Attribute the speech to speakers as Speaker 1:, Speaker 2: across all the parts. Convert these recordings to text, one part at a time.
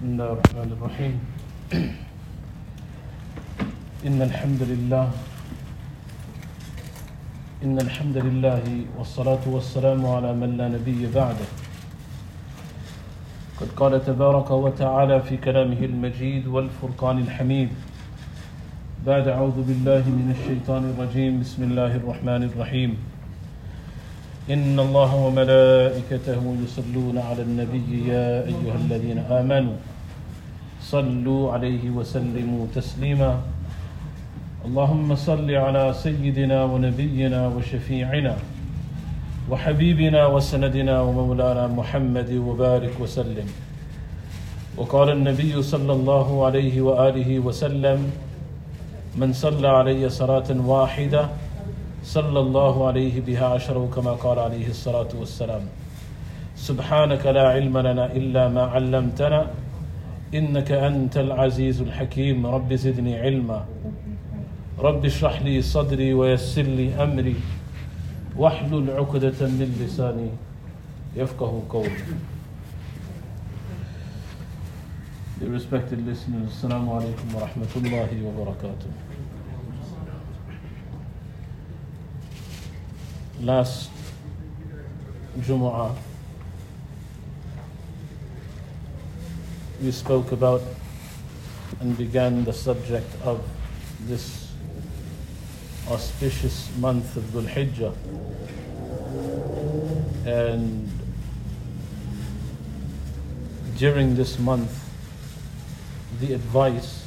Speaker 1: بسم الله الرحمن الرحيم. إن الحمد لله إن الحمد لله والصلاة والسلام على من لا نبي بعده. قد قال تبارك وتعالى في كلامه المجيد والفرقان الحميد. بعد أعوذ بالله من الشيطان الرجيم. بسم الله الرحمن الرحيم. إن الله وملائكته يصلون على النبي يا أيها الذين آمنوا. صلوا عليه وسلموا تسليما. اللهم صل على سيدنا ونبينا وشفيعنا وحبيبنا وسندنا ومولانا محمد وبارك وسلم. وقال النبي صلى الله عليه وآله وسلم من صلى علي صلاة واحدة صلى الله عليه بها عشر كما قال عليه الصلاة والسلام. سبحانك لا علم لنا إلا ما علمتنا إنك أنت العزيز الحكيم. رب زدني علما. رب اشرح لي صدري ويسر لي أمري. واحلل عقدة من لساني يفقه قولي. Dear respected listeners, Assalamu alaikum wa rahmatullahi wa barakatuh. Last Jumu'ah, we spoke about and began the subject of this auspicious month of Dhul Hijjah. And during this month, the advice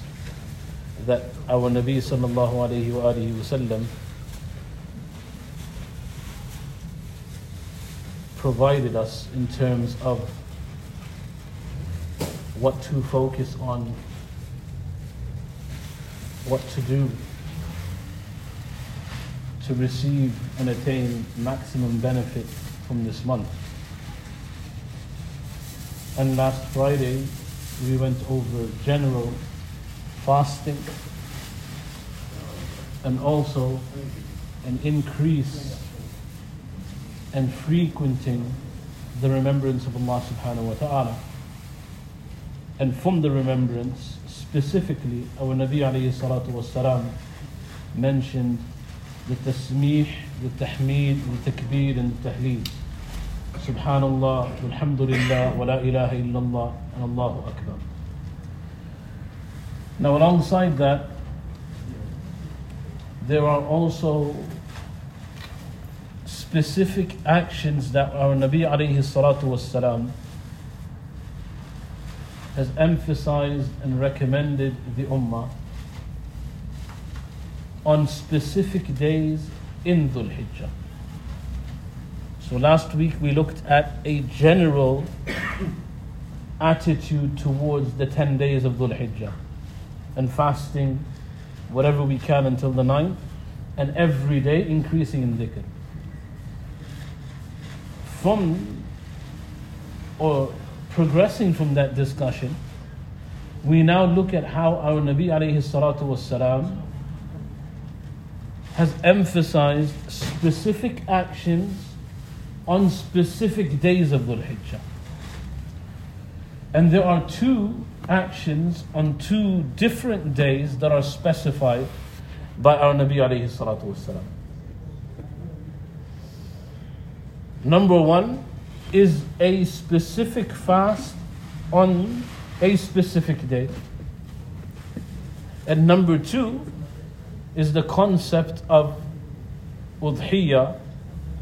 Speaker 1: that our Nabi sallallahu alayhi wa alihi wasallam provided us in terms of what to focus on, what to do to receive and attain maximum benefit from this month. And last Friday, we went over general fasting and also an increase and frequenting the remembrance of Allah subhanahu wa ta'ala. And from the remembrance, specifically, our Nabi alayhi salatu was mentioned the tasbih, the tahmeed, the takbir, and the tahleel. Subhanallah, Alhamdulillah, wa la ilaha illallah, and Allahu Akbar. Now, alongside that, there are also specific actions that our Nabi alayhi salatu wasalam has emphasized and recommended the Ummah on specific days in Dhul Hijjah. So last week we looked at a general attitude towards the 10 days of Dhul Hijjah and fasting whatever we can until the ninth and every day increasing in dhikr. From or progressing from that discussion, we now look at how our Nabi alayhi salatu wasalam has emphasized specific actions on specific days of Dhul Hijjah. And there are two actions on two different days that are specified by our Nabi alayhi salatu wasalam. Number one is a specific fast on a specific day. And number two is the concept of udhiyah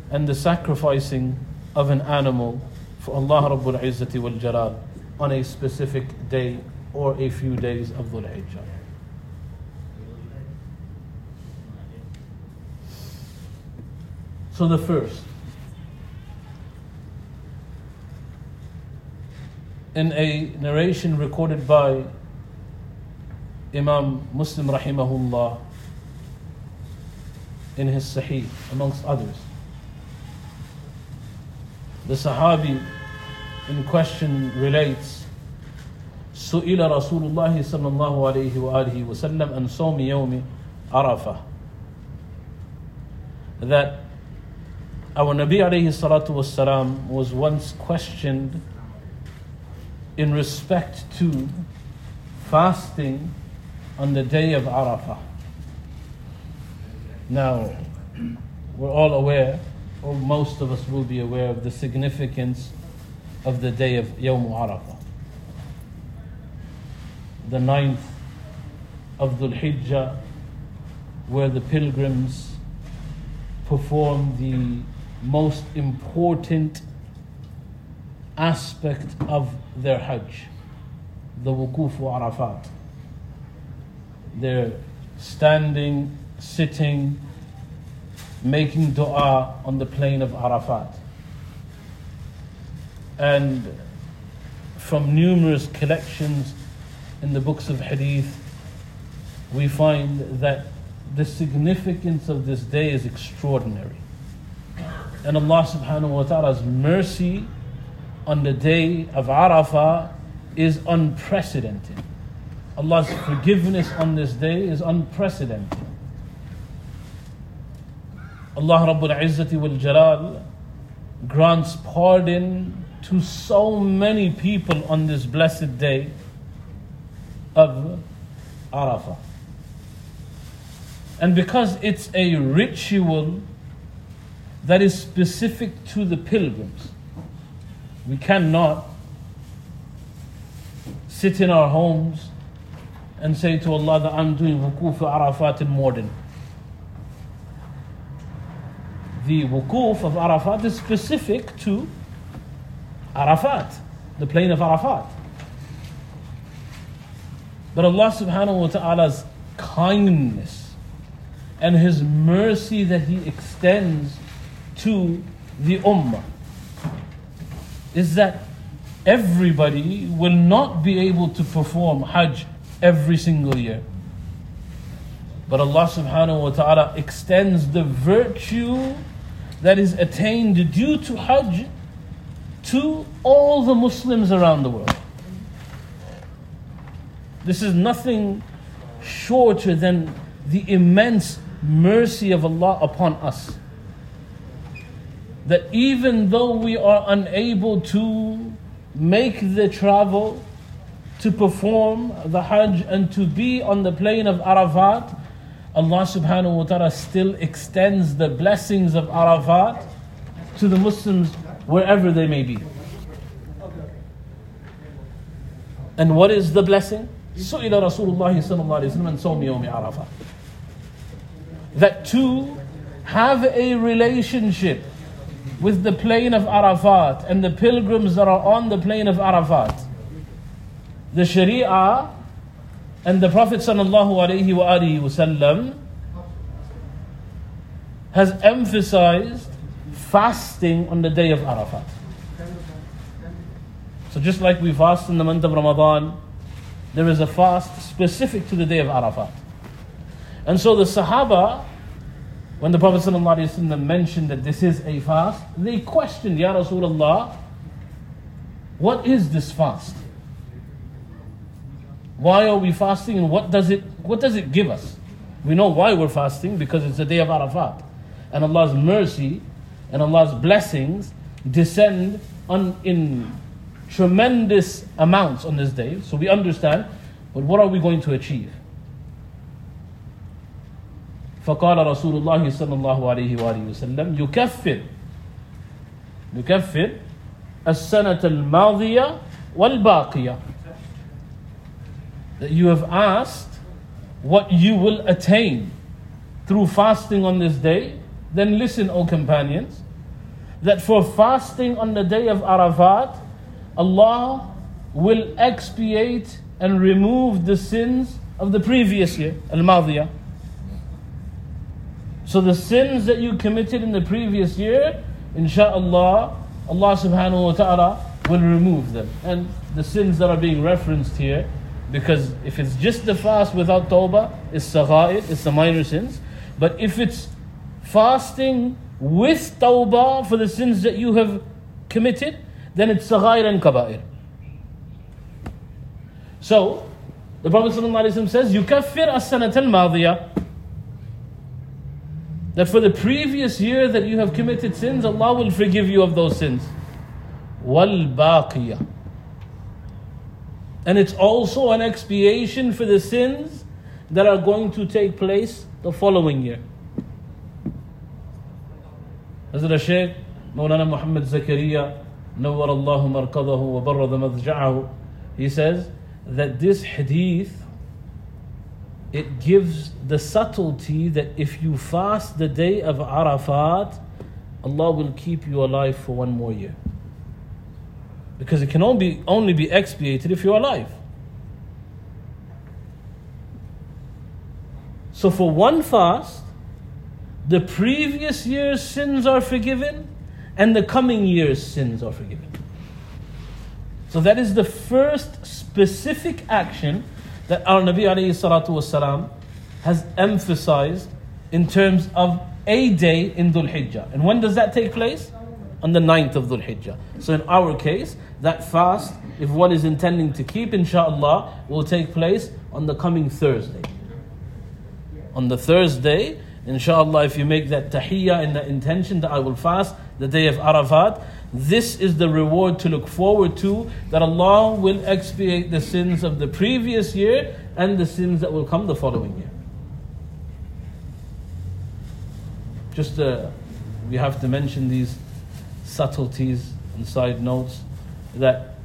Speaker 1: and the sacrificing of an animal for Allah Rabbul Izzati wal Jalal on a specific day or a few days of Dhul Hijjah. So the first, in a narration recorded by Imam Muslim rahimahullah in his Sahih, amongst others. The Sahabi in question relates سئل رسول الله صلى الله عليه وآله وسلم عن صوم يوم عرفة that our Nabi alayhi salatu wasalam was once questioned in respect to fasting on the day of Arafah. Now, we're all aware, or most of us will be aware of the significance of the day of Yawm Arafah. The ninth of Dhul Hijjah, where the pilgrims perform the most important aspect of their Hajj, the Wukuf Arafat. They're standing, sitting, making dua on the plain of Arafat. And from numerous collections in the books of Hadith, we find that the significance of this day is extraordinary. And Allah subhanahu wa ta'ala's mercy on the day of Arafah is unprecedented. Allah's forgiveness on this day is unprecedented. Allah Rabbul Izzati wal Jalal grants pardon to so many people on this blessed day of Arafah. And because it's a ritual that is specific to the pilgrims, we cannot sit in our homes and say to Allah that I'm doing wukuf at Arafat in Morden. The wukuf of Arafat is specific to Arafat, the plain of Arafat. But Allah subhanahu wa ta'ala's kindness and His mercy that He extends to the Ummah is that everybody will not be able to perform Hajj every single year. But Allah subhanahu wa ta'ala extends the virtue that is attained due to Hajj to all the Muslims around the world. This is nothing shorter than the immense mercy of Allah upon us That even though we are unable to make the travel to perform the Hajj and to be on the plain of Arafat, Allah subhanahu wa ta'ala still extends the blessings of Arafat to the Muslims wherever they may be. And what is the blessing? سئل رسول الله صلى الله عليه وسلم صوم يوم عرفة. That to have a relationship with the plain of Arafat and the pilgrims that are on the plain of Arafat. The Sharia and the Prophet has emphasized fasting on the day of Arafat. So just like we fast in the month of Ramadan, there is a fast specific to the day of Arafat. And so the Sahaba, when the Prophet ﷺ mentioned that this is a fast, they questioned, Ya Rasulullah, what is this fast? Why are we fasting and what does it what does it give us? We know why we're fasting because it's the day of Arafat. And Allah's mercy and Allah's blessings descend on, in tremendous amounts on this day. So we understand, but what are we going to achieve? فقال رسول الله صلى الله عليه وآله وسلم يكفر يكفر السنة الماضية والباقية that you have asked what you will attain through fasting on this day, then listen, O companions, that for fasting on the day of Arafat, Allah will expiate and remove the sins of the previous year, Al Madiyah. So the sins that you committed in the previous year, insha'Allah, Allah subhanahu wa ta'ala will remove them. And the sins that are being referenced here, because if it's just the fast without tawbah, it's sagha'ir, it's the minor sins. But if it's fasting with tawbah for the sins that you have committed, then it's sagha'ir and kaba'ir. So, the Prophet ﷺ says, يُكَفِّرْ السَّنَةَ الْمَاضِيَةِ That for the previous year that you have committed sins, Allah will forgive you of those sins. وَالْبَاقِيَةِ And it's also an expiation for the sins that are going to take place the following year. Hazrat Shaykh Maulana Muhammad Zakaria نور الله مركضه وبرد مضجعه he says that this hadith it gives the subtlety that if you fast the day of Arafat Allah will keep you alive for one more year because it can only be, only be expiated if you're alive so for one fast the previous year's sins are forgiven and the coming year's sins are forgiven. So that is the first specific action that our Nabi wasalam has emphasized in terms of a day in Dhul Hijjah. And when does that take place? On the 9th of Dhul Hijjah. So in our case, that fast, if one is intending to keep, inshallah, will take place on the coming Thursday. On the Thursday, inshallah, if you make that tahiyyah in the intention that I will fast the day of Arafat, this is the reward to look forward to that Allah will expiate the sins of the previous year and the sins that will come the following year. Just uh, we have to mention these subtleties and side notes that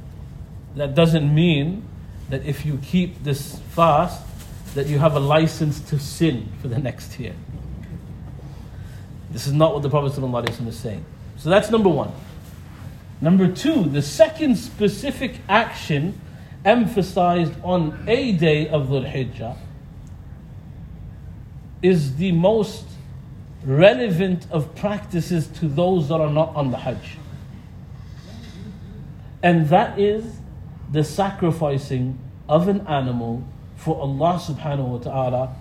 Speaker 1: that doesn't mean that if you keep this fast that you have a license to sin for the next year. This is not what the Prophet ﷺ is saying. So that's number one. Number two, the second specific action emphasized on a day of Dhul Hijjah is the most relevant of practices to those that are not on the Hajj. And that is the sacrificing of an animal for Allah subhanahu wa ta'ala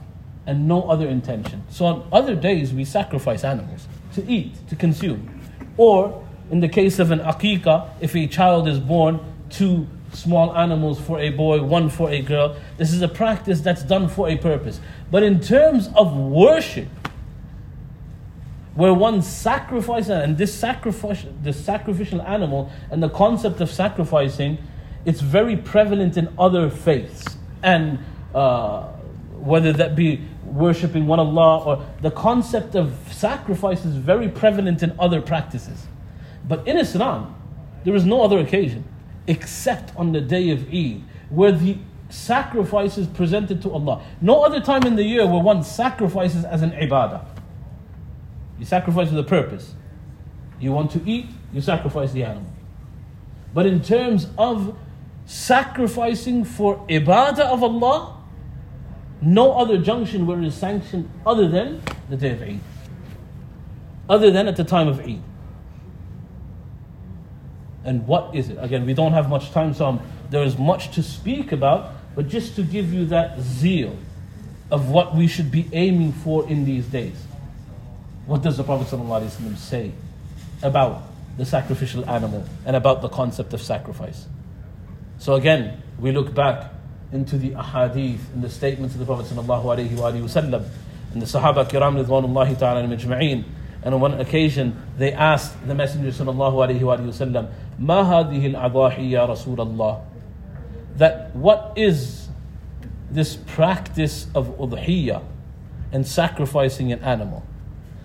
Speaker 1: and no other intention. So on other days we sacrifice animals to eat, to consume. Or in the case of an aqiqah, if a child is born, two small animals for a boy, one for a girl. This is a practice that's done for a purpose. But in terms of worship, where one sacrifices, and this sacrifice, this sacrificial animal, and the concept of sacrificing, it's very prevalent in other faiths, and uh, whether that be worshipping one Allah or the concept of sacrifice is very prevalent in other practices. But in Islam, there is no other occasion except on the day of Eid where the sacrifice is presented to Allah. No other time in the year where one sacrifices as an ibadah. You sacrifice with a purpose. You want to eat, you sacrifice the animal. But in terms of sacrificing for ibadah of Allah, no other junction where it is sanctioned other than the day of Eid. Other than at the time of Eid. And what is it? Again, we don't have much time, so I'm, there is much to speak about, but just to give you that zeal of what we should be aiming for in these days. What does the Prophet ﷺ say about the sacrificial animal and about the concept of sacrifice? So again, we look back into the ahadith and the statements of the Prophet wasallam and the Sahaba kiram ridwanullahi ta'ala majma'een. And on one occasion, they asked the Messenger sallallahu alaihi wasallam, "Ma hadhihi al-adahi ya Rasulullah?" That what is this practice of udhiyah and sacrificing an animal?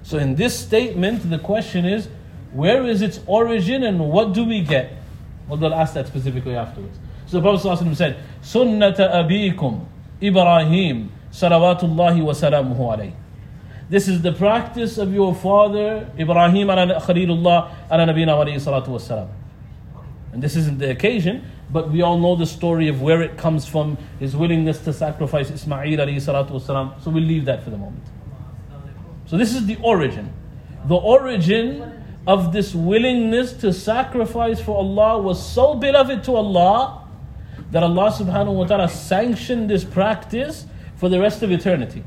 Speaker 1: So in this statement, the question is, where is its origin and what do we get? Well, they'll ask that specifically afterwards. So the Prophet ﷺ said, Sunnata abikum Ibrahim salawatullahi wa salamuhu alayhi. This is the practice of your father Ibrahim Khalilullah ala. And this isn't the occasion, but we all know the story of where it comes from, his willingness to sacrifice Ismail alayhi. So we'll leave that for the moment. So this is the origin. The origin of this willingness to sacrifice for Allah was so beloved to Allah that Allah subhanahu wa ta'ala sanctioned this practice for the rest of eternity.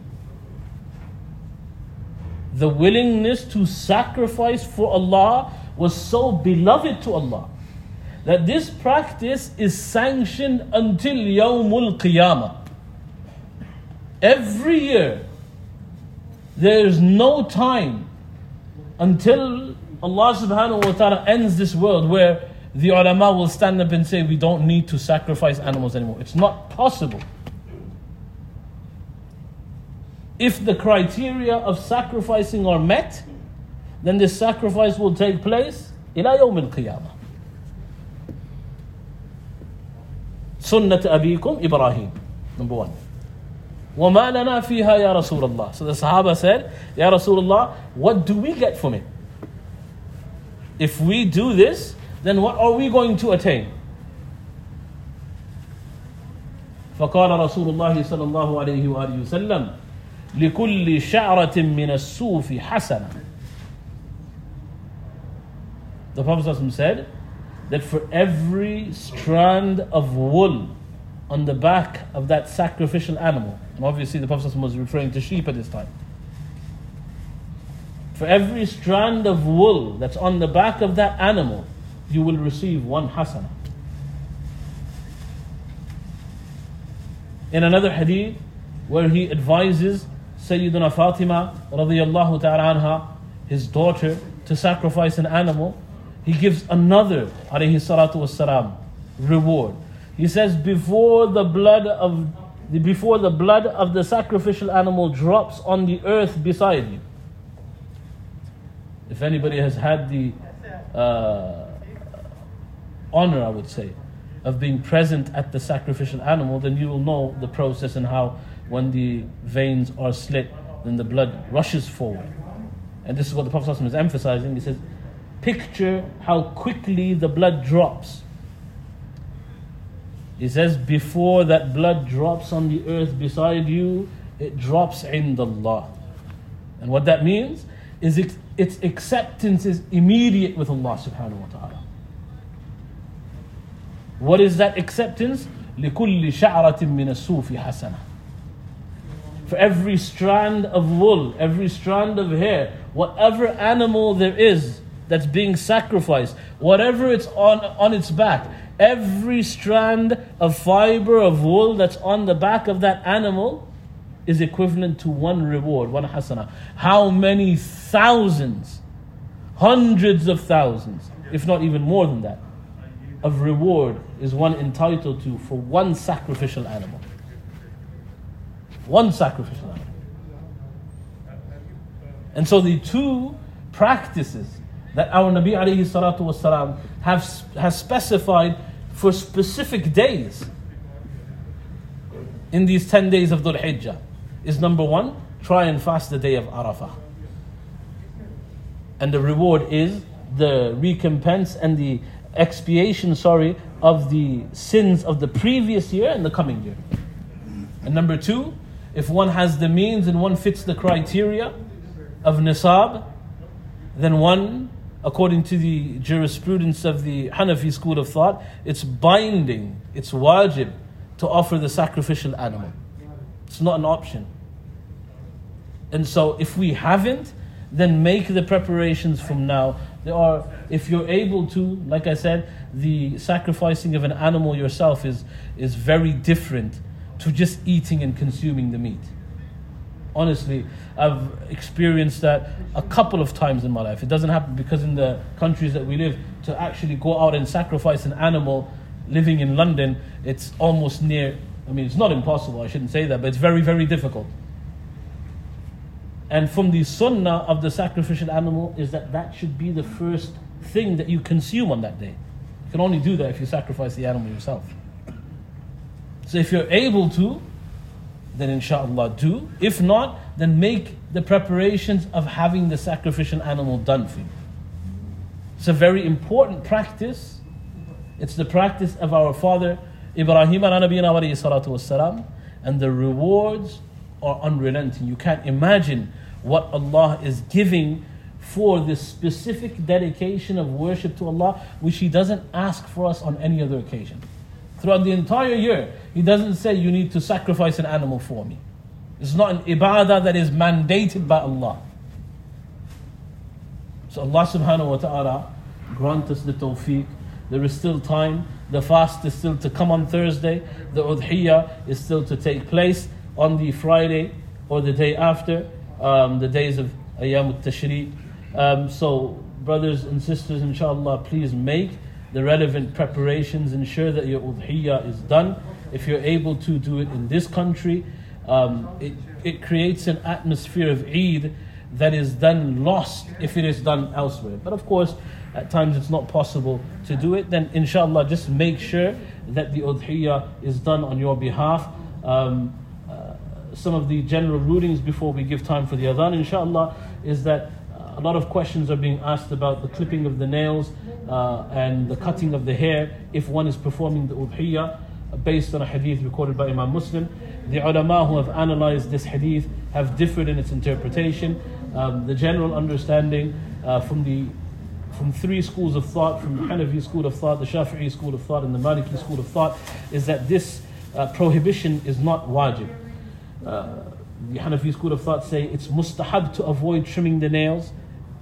Speaker 1: The willingness to sacrifice for Allah was so beloved to Allah that this practice is sanctioned until Yawmul Qiyamah. Every year, there is no time until Allah subhanahu wa ta'ala ends this world where the ulama will stand up and say, We don't need to sacrifice animals anymore. It's not possible If the criteria of sacrificing are met, then this sacrifice will take place ila yawm al-qiyamah. Sunnat abikum Ibrahim, number one. وَمَا لَنَا فِيهَا يَا رَسُولَ اللَّهِ So the Sahaba said, Ya Rasulullah, what do we get from it? If we do this, then what are we going to attain? فقال رسول الله صلى الله عليه وآله وسلم لكل شعرة من السوف حسنة The Prophet said that for every strand of wool on the back of that sacrificial animal, and obviously the Prophet was referring to sheep at this time. For every strand of wool that's on the back of that animal, you will receive one hasana. In another hadith, where he advises Sayyidina Fatima radiallahu ta'ala anha, his daughter, to sacrifice an animal, he gives another alayhi salatu wasalam, reward. He says, before the blood of before the blood of the sacrificial animal drops on the earth beside you. If anybody has had the uh, honor, I would say, of being present at the sacrificial animal, then you will know the process and how when the veins are slit, then the blood rushes forward. And this is what the Prophet is emphasizing. He says, picture how quickly the blood drops. He says, before that blood drops on the earth beside you, it drops in Allah. And what that means is it, its acceptance is immediate with Allah subhanahu wa ta'ala. What is that acceptance? لكل شعرة من الصوف حسنة. for every strand of wool, every strand of hair, whatever animal there is that's being sacrificed, whatever it's on, on its back, every strand of fiber of wool that's on the back of that animal is equivalent to one reward, one hasana. How many thousands, hundreds of thousands, if not even more than that, of reward is one entitled to for one sacrificial animal. One sacrificial animal. And so the two practices that our Nabi alayhi salatu wasalam have, has specified for specific days in these 10 days of Dhul Hijjah is number one, try and fast the day of Arafah. And the reward is the recompense and the expiation, sorry, of the sins of the previous year and the coming year. And number two, if one has the means and one fits the criteria of nisab, then one, according to the jurisprudence of the Hanafi school of thought, it's binding, it's wajib to offer the sacrificial animal. It's not an option. And so if we haven't, then make the preparations from now. There are, if you're able to, like I said, the sacrificing of an animal yourself is, is very different to just eating and consuming the meat. Honestly, I've experienced that a couple of times in my life. It doesn't happen because in the countries that we live, to actually go out and sacrifice an animal living in London, it's almost near, I mean, it's not impossible, I shouldn't say that, but it's very, very difficult. And from the sunnah of the sacrificial animal is that that should be the first thing that you consume on that day. You can only do that if you sacrifice the animal yourself. So if you're able to, then inshallah do. If not, then make the preparations of having the sacrificial animal done for you. It's a very important practice. It's the practice of our father Ibrahim والسلام, and the rewards are unrelenting. You can't imagine what Allah is giving for this specific dedication of worship to Allah, which He doesn't ask for us on any other occasion. Throughout the entire year, He doesn't say, You need to sacrifice an animal for me. It's not an ibadah that is mandated by Allah. So Allah subhanahu wa ta'ala grant us the tawfiq. There is still time. The fast is still to come on Thursday. The udhiyah is still to take place on the Friday or the day after, um, the days of Ayyam al-Tashriq. Um, so, brothers and sisters, inshallah, please make the relevant preparations. Ensure that your udhiyah is done. If you're able to do it in this country, um, it, it creates an atmosphere of Eid that is then lost if it is done elsewhere. But of course, at times it's not possible to do it. Then, inshallah, just make sure that the udhiyah is done on your behalf. Um, uh, some of the general rulings before we give time for the adhan, inshallah, is that a lot of questions are being asked about the clipping of the nails uh, and the cutting of the hair if one is performing the udhiyah based on a hadith recorded by Imam Muslim. The ulama who have analyzed this hadith have differed in its interpretation. Um, the general understanding uh, from the from three schools of thought, from the Hanafi school of thought, the Shafi'i school of thought, and the Maliki school of thought, is that this uh, prohibition is not wajib. Uh, the Hanafi school of thought say it's mustahab to avoid trimming the nails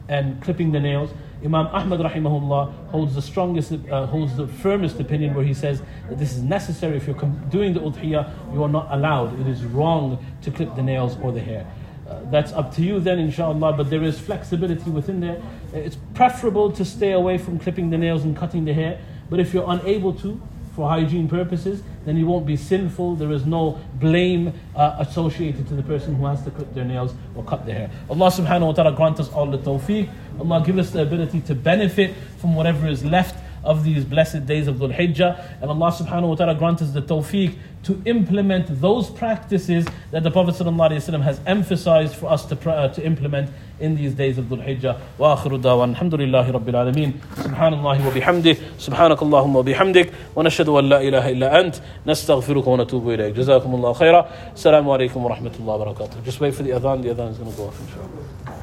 Speaker 1: and clipping the nails. Imam Ahmad rahimahullah holds the strongest, uh, holds the firmest opinion where he says that this is necessary. If you're doing the udhiyah, you are not allowed. It is wrong to clip the nails or the hair. Uh, that's up to you then, inshallah, but there is flexibility within there. It's preferable to stay away from clipping the nails and cutting the hair, but if you're unable to, for hygiene purposes, then you won't be sinful. There is no blame uh, associated to the person who has to clip their nails or cut their hair. Allah subhanahu wa ta'ala grant us all the tawfiq. Allah give us the ability to benefit from whatever is left of these blessed days of Dhul Hijjah. And Allah subhanahu wa ta'ala grant us the tawfiq to implement those practices that the Prophet ﷺ has emphasized for us to, uh, to implement in these days of Dhul Hijjah. Wa akhiru dawan. Alhamdulillahi Rabbil Alameen. Subhanallah wa bihamdih. Subhanakallahumma wa bihamdik. Wa nashadu an la ilaha illa ant. Nastaghfiruka wa natubu ilayk. Jazakumullah khaira. Assalamu alaikum wa rahmatullahi wa barakatuh. Just wait for the adhan. The adhan is going to go off inshallah.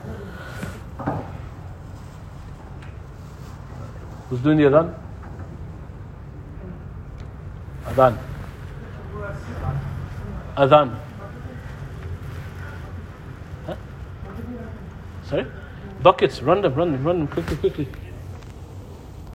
Speaker 1: Who's doing the adhan? Adhan. Adhan. Sorry? Buckets, run them, run them, run them quickly, quickly.